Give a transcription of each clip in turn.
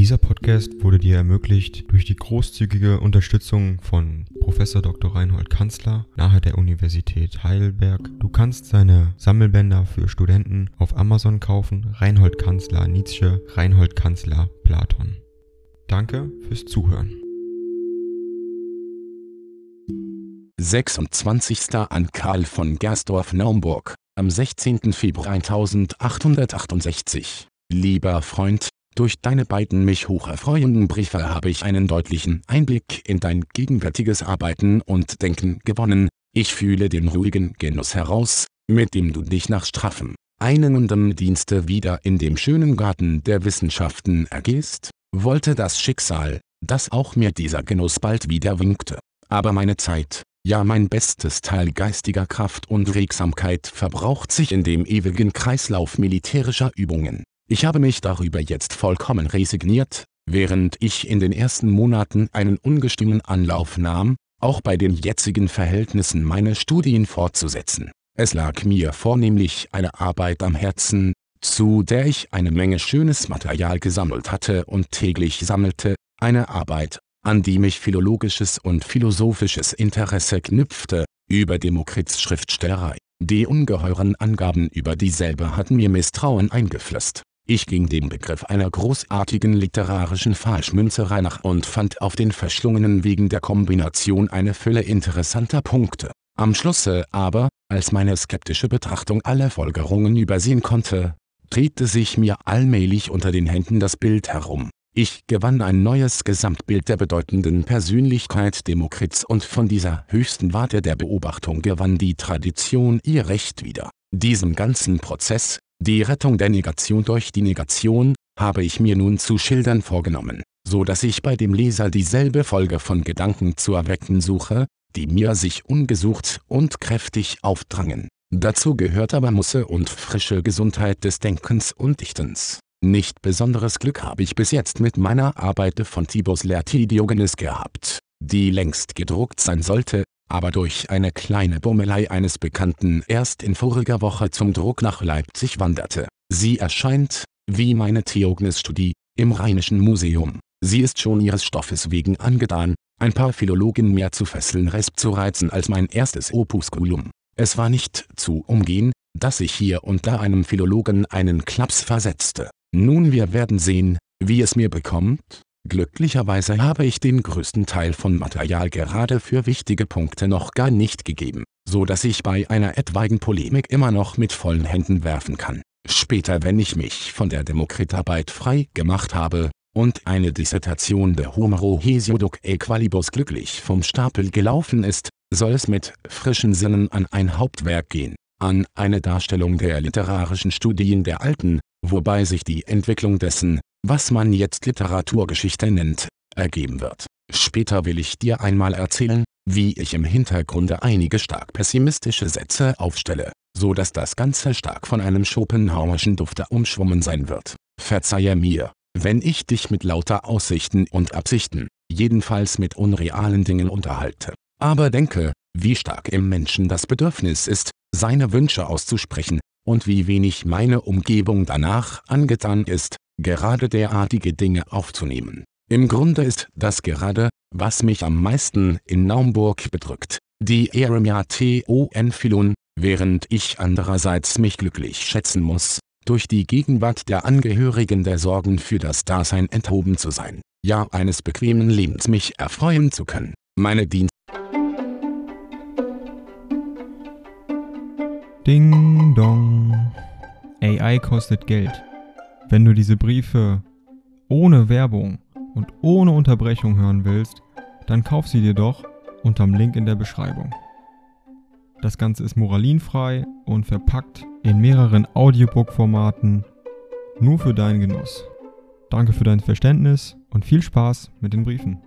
Dieser Podcast wurde dir ermöglicht durch die großzügige Unterstützung von Professor Dr. Reinhold Kanzler nahe der Universität Heidelberg. Du kannst seine Sammelbänder für Studenten auf Amazon kaufen. Reinhold Kanzler Nietzsche, Reinhold Kanzler Platon. Danke fürs Zuhören. 26. an Karl von Gersdorf Naumburg, am 16. Februar 1868. Lieber Freund, durch deine beiden mich hocherfreuenden Briefe habe ich einen deutlichen Einblick in dein gegenwärtiges Arbeiten und Denken gewonnen. Ich fühle den ruhigen Genuss heraus, mit dem du dich nach straffem, einengendem Dienste wieder in dem schönen Garten der Wissenschaften ergehst. Wollte das Schicksal, dass auch mir dieser Genuss bald wieder winkte. Aber meine Zeit, ja mein bestes Teil geistiger Kraft und Regsamkeit verbraucht sich in dem ewigen Kreislauf militärischer Übungen. Ich habe mich darüber jetzt vollkommen resigniert, während ich in den ersten Monaten einen ungestümen Anlauf nahm, auch bei den jetzigen Verhältnissen meine Studien fortzusetzen. Es lag mir vornehmlich eine Arbeit am Herzen, zu der ich eine Menge schönes Material gesammelt hatte und täglich sammelte, eine Arbeit, an die mich philologisches und philosophisches Interesse knüpfte, über Demokrits Schriftstellerei. Die ungeheuren Angaben über dieselbe hatten mir Misstrauen eingeflößt. Ich ging dem Begriff einer großartigen literarischen Falschmünzerei nach und fand auf den verschlungenen Wegen der Kombination eine Fülle interessanter Punkte. Am Schlusse aber, als meine skeptische Betrachtung alle Folgerungen übersehen konnte, drehte sich mir allmählich unter den Händen das Bild herum. Ich gewann ein neues Gesamtbild der bedeutenden Persönlichkeit Demokrits und von dieser höchsten Warte der Beobachtung gewann die Tradition ihr Recht wieder. Diesem ganzen Prozess, die Rettung der Negation durch die Negation, habe ich mir nun zu schildern vorgenommen, so dass ich bei dem Leser dieselbe Folge von Gedanken zu erwecken suche, die mir sich ungesucht und kräftig aufdrangen. Dazu gehört aber Musse und frische Gesundheit des Denkens und Dichtens. Nicht besonderes Glück habe ich bis jetzt mit meiner Arbeit von Tibus Diogenes gehabt, die längst gedruckt sein sollte, aber durch eine kleine Bummelei eines Bekannten erst in voriger Woche zum Druck nach Leipzig wanderte. Sie erscheint, wie meine Theognis-Studie, im Rheinischen Museum. Sie ist schon ihres Stoffes wegen angetan, ein paar Philologen mehr zu fesseln resp zu reizen als mein erstes Opusculum. Es war nicht zu umgehen, dass ich hier und da einem Philologen einen Klaps versetzte. Nun wir werden sehen, wie es mir bekommt, Glücklicherweise habe ich den größten Teil von Material gerade für wichtige Punkte noch gar nicht gegeben, so dass ich bei einer etwaigen Polemik immer noch mit vollen Händen werfen kann. Später wenn ich mich von der Demokritarbeit frei gemacht habe, und eine Dissertation de Humero Hesiodok Equalibus glücklich vom Stapel gelaufen ist, soll es mit frischen Sinnen an ein Hauptwerk gehen, an eine Darstellung der literarischen Studien der Alten, wobei sich die Entwicklung dessen, was man jetzt Literaturgeschichte nennt, ergeben wird. Später will ich dir einmal erzählen, wie ich im Hintergrunde einige stark pessimistische Sätze aufstelle, so dass das Ganze stark von einem Schopenhauerschen Dufte umschwommen sein wird. Verzeihe mir, wenn ich dich mit lauter Aussichten und Absichten, jedenfalls mit unrealen Dingen unterhalte. Aber denke, wie stark im Menschen das Bedürfnis ist, seine Wünsche auszusprechen, und wie wenig meine Umgebung danach angetan ist, gerade derartige Dinge aufzunehmen. Im Grunde ist das gerade, was mich am meisten in Naumburg bedrückt, die Eremiatheon Philon, während ich andererseits mich glücklich schätzen muss, durch die Gegenwart der Angehörigen der Sorgen für das Dasein enthoben zu sein, ja eines bequemen Lebens mich erfreuen zu können. Meine Dienst Ding dong. AI kostet Geld. Wenn du diese Briefe ohne Werbung und ohne Unterbrechung hören willst, dann kauf sie dir doch unterm Link in der Beschreibung. Das Ganze ist moralinfrei und verpackt in mehreren Audiobook-Formaten nur für deinen Genuss. Danke für dein Verständnis und viel Spaß mit den Briefen.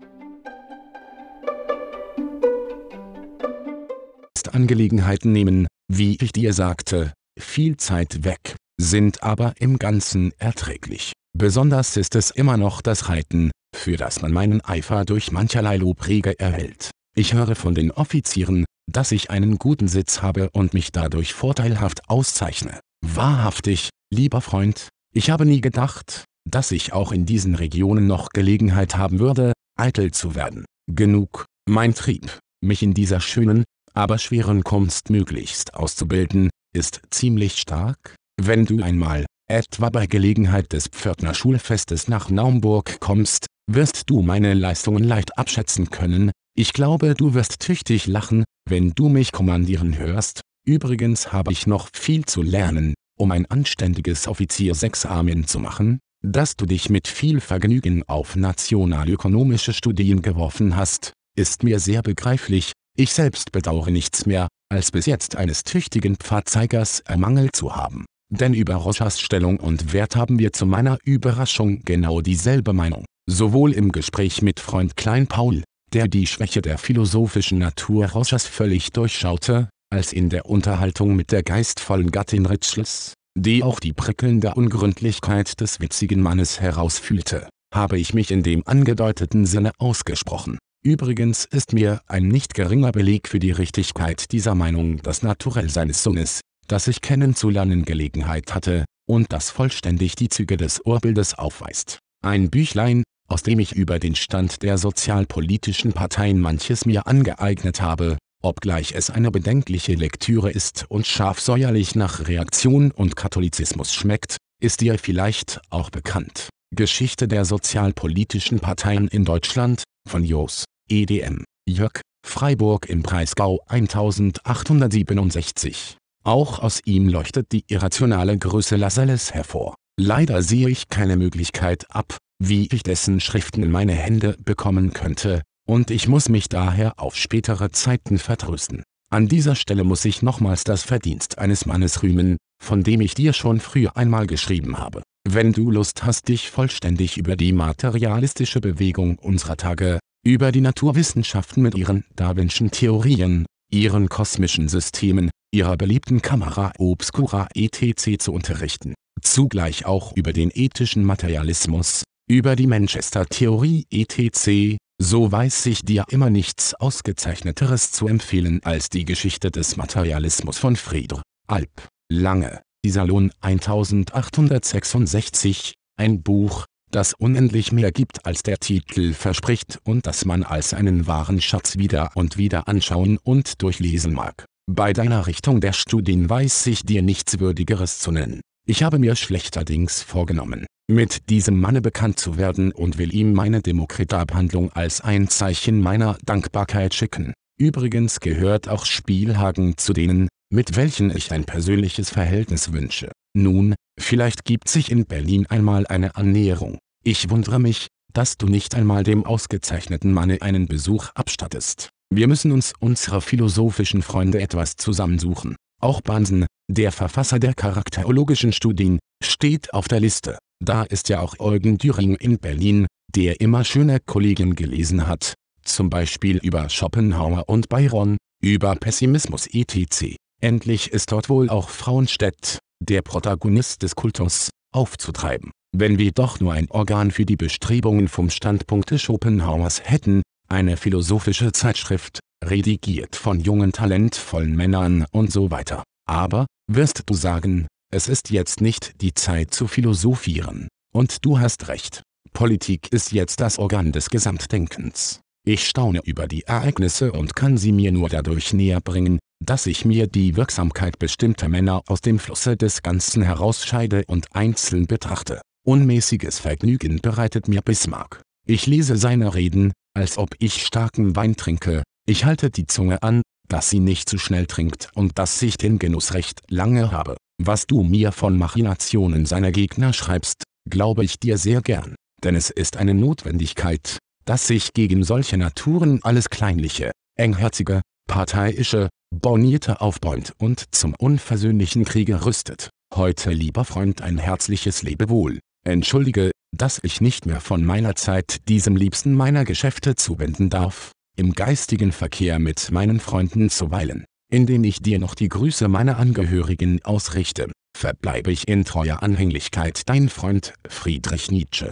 Angelegenheiten nehmen, wie ich dir sagte, viel Zeit weg sind aber im Ganzen erträglich. Besonders ist es immer noch das Reiten, für das man meinen Eifer durch mancherlei Lobrege erhält. Ich höre von den Offizieren, dass ich einen guten Sitz habe und mich dadurch vorteilhaft auszeichne. Wahrhaftig, lieber Freund, ich habe nie gedacht, dass ich auch in diesen Regionen noch Gelegenheit haben würde, eitel zu werden. Genug, mein Trieb, mich in dieser schönen, aber schweren Kunst möglichst auszubilden, ist ziemlich stark. Wenn du einmal, etwa bei Gelegenheit des Pförtner Schulfestes nach Naumburg kommst, wirst du meine Leistungen leicht abschätzen können, ich glaube du wirst tüchtig lachen, wenn du mich kommandieren hörst, übrigens habe ich noch viel zu lernen, um ein anständiges Offiziersexamen zu machen, dass du dich mit viel Vergnügen auf nationalökonomische Studien geworfen hast, ist mir sehr begreiflich, ich selbst bedauere nichts mehr, als bis jetzt eines tüchtigen Pfadzeigers ermangelt zu haben. Denn über Roschers Stellung und Wert haben wir zu meiner Überraschung genau dieselbe Meinung. Sowohl im Gespräch mit Freund Klein Paul, der die Schwäche der philosophischen Natur Roschers völlig durchschaute, als in der Unterhaltung mit der geistvollen Gattin Ritschels, die auch die prickelnde Ungründlichkeit des witzigen Mannes herausfühlte, habe ich mich in dem angedeuteten Sinne ausgesprochen. Übrigens ist mir ein nicht geringer Beleg für die Richtigkeit dieser Meinung das Naturell seines Sohnes, das ich kennenzulernen Gelegenheit hatte, und das vollständig die Züge des Urbildes aufweist. Ein Büchlein, aus dem ich über den Stand der sozialpolitischen Parteien manches mir angeeignet habe, obgleich es eine bedenkliche Lektüre ist und scharfsäuerlich nach Reaktion und Katholizismus schmeckt, ist dir vielleicht auch bekannt. Geschichte der sozialpolitischen Parteien in Deutschland, von Jos, EDM, Jörg, Freiburg im Breisgau 1867. Auch aus ihm leuchtet die irrationale Größe Lascelles hervor. Leider sehe ich keine Möglichkeit ab, wie ich dessen Schriften in meine Hände bekommen könnte, und ich muss mich daher auf spätere Zeiten vertrösten. An dieser Stelle muss ich nochmals das Verdienst eines Mannes rühmen, von dem ich dir schon früher einmal geschrieben habe. Wenn du Lust hast dich vollständig über die materialistische Bewegung unserer Tage, über die Naturwissenschaften mit ihren Darwinschen Theorien, ihren kosmischen Systemen, ihrer beliebten Kamera obscura etc. zu unterrichten, zugleich auch über den ethischen Materialismus, über die Manchester-Theorie etc., so weiß sich dir immer nichts Ausgezeichneteres zu empfehlen als die Geschichte des Materialismus von Friedr. Alp. Lange, Iserlohn 1866, ein Buch, das unendlich mehr gibt als der Titel verspricht und das man als einen wahren Schatz wieder und wieder anschauen und durchlesen mag. Bei deiner Richtung der Studien weiß sich dir nichts Würdigeres zu nennen. Ich habe mir schlechterdings vorgenommen, mit diesem Manne bekannt zu werden und will ihm meine Demokratabhandlung als ein Zeichen meiner Dankbarkeit schicken. Übrigens gehört auch Spielhagen zu denen, mit welchen ich ein persönliches Verhältnis wünsche. Nun, vielleicht gibt sich in Berlin einmal eine Annäherung. Ich wundere mich, dass du nicht einmal dem ausgezeichneten Manne einen Besuch abstattest. Wir müssen uns unserer philosophischen Freunde etwas zusammensuchen. Auch Bansen, der Verfasser der charakterologischen Studien, steht auf der Liste. Da ist ja auch Eugen Düring in Berlin, der immer schöne Kollegen gelesen hat, zum Beispiel über Schopenhauer und Byron, über Pessimismus etc. Endlich ist dort wohl auch Frauenstedt, der Protagonist des Kultus, aufzutreiben. Wenn wir doch nur ein Organ für die Bestrebungen vom Standpunkt Schopenhauers hätten, eine philosophische Zeitschrift, redigiert von jungen talentvollen Männern und so weiter. Aber, wirst du sagen, es ist jetzt nicht die Zeit zu philosophieren. Und du hast recht. Politik ist jetzt das Organ des Gesamtdenkens. Ich staune über die Ereignisse und kann sie mir nur dadurch näher bringen, dass ich mir die Wirksamkeit bestimmter Männer aus dem Flusse des Ganzen herausscheide und einzeln betrachte. Unmäßiges Vergnügen bereitet mir Bismarck. Ich lese seine Reden, als ob ich starken Wein trinke, ich halte die Zunge an, dass sie nicht zu schnell trinkt und dass ich den Genuss recht lange habe. Was du mir von Machinationen seiner Gegner schreibst, glaube ich dir sehr gern, denn es ist eine Notwendigkeit, dass sich gegen solche Naturen alles Kleinliche, Engherzige, Parteiische, Bornierte aufbäumt und zum unversöhnlichen Kriege rüstet. Heute lieber Freund ein herzliches Lebewohl. Entschuldige, dass ich nicht mehr von meiner Zeit diesem Liebsten meiner Geschäfte zuwenden darf, im geistigen Verkehr mit meinen Freunden zu weilen indem ich dir noch die Grüße meiner Angehörigen ausrichte, verbleibe ich in treuer Anhänglichkeit dein Freund Friedrich Nietzsche.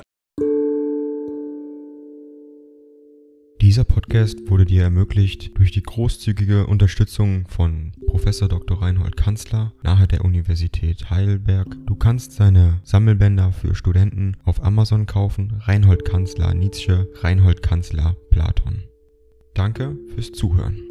Dieser Podcast wurde dir ermöglicht durch die großzügige Unterstützung von Professor Dr. Reinhold Kanzler nahe der Universität Heidelberg. Du kannst seine Sammelbänder für Studenten auf Amazon kaufen. Reinhold Kanzler Nietzsche, Reinhold Kanzler Platon. Danke fürs Zuhören.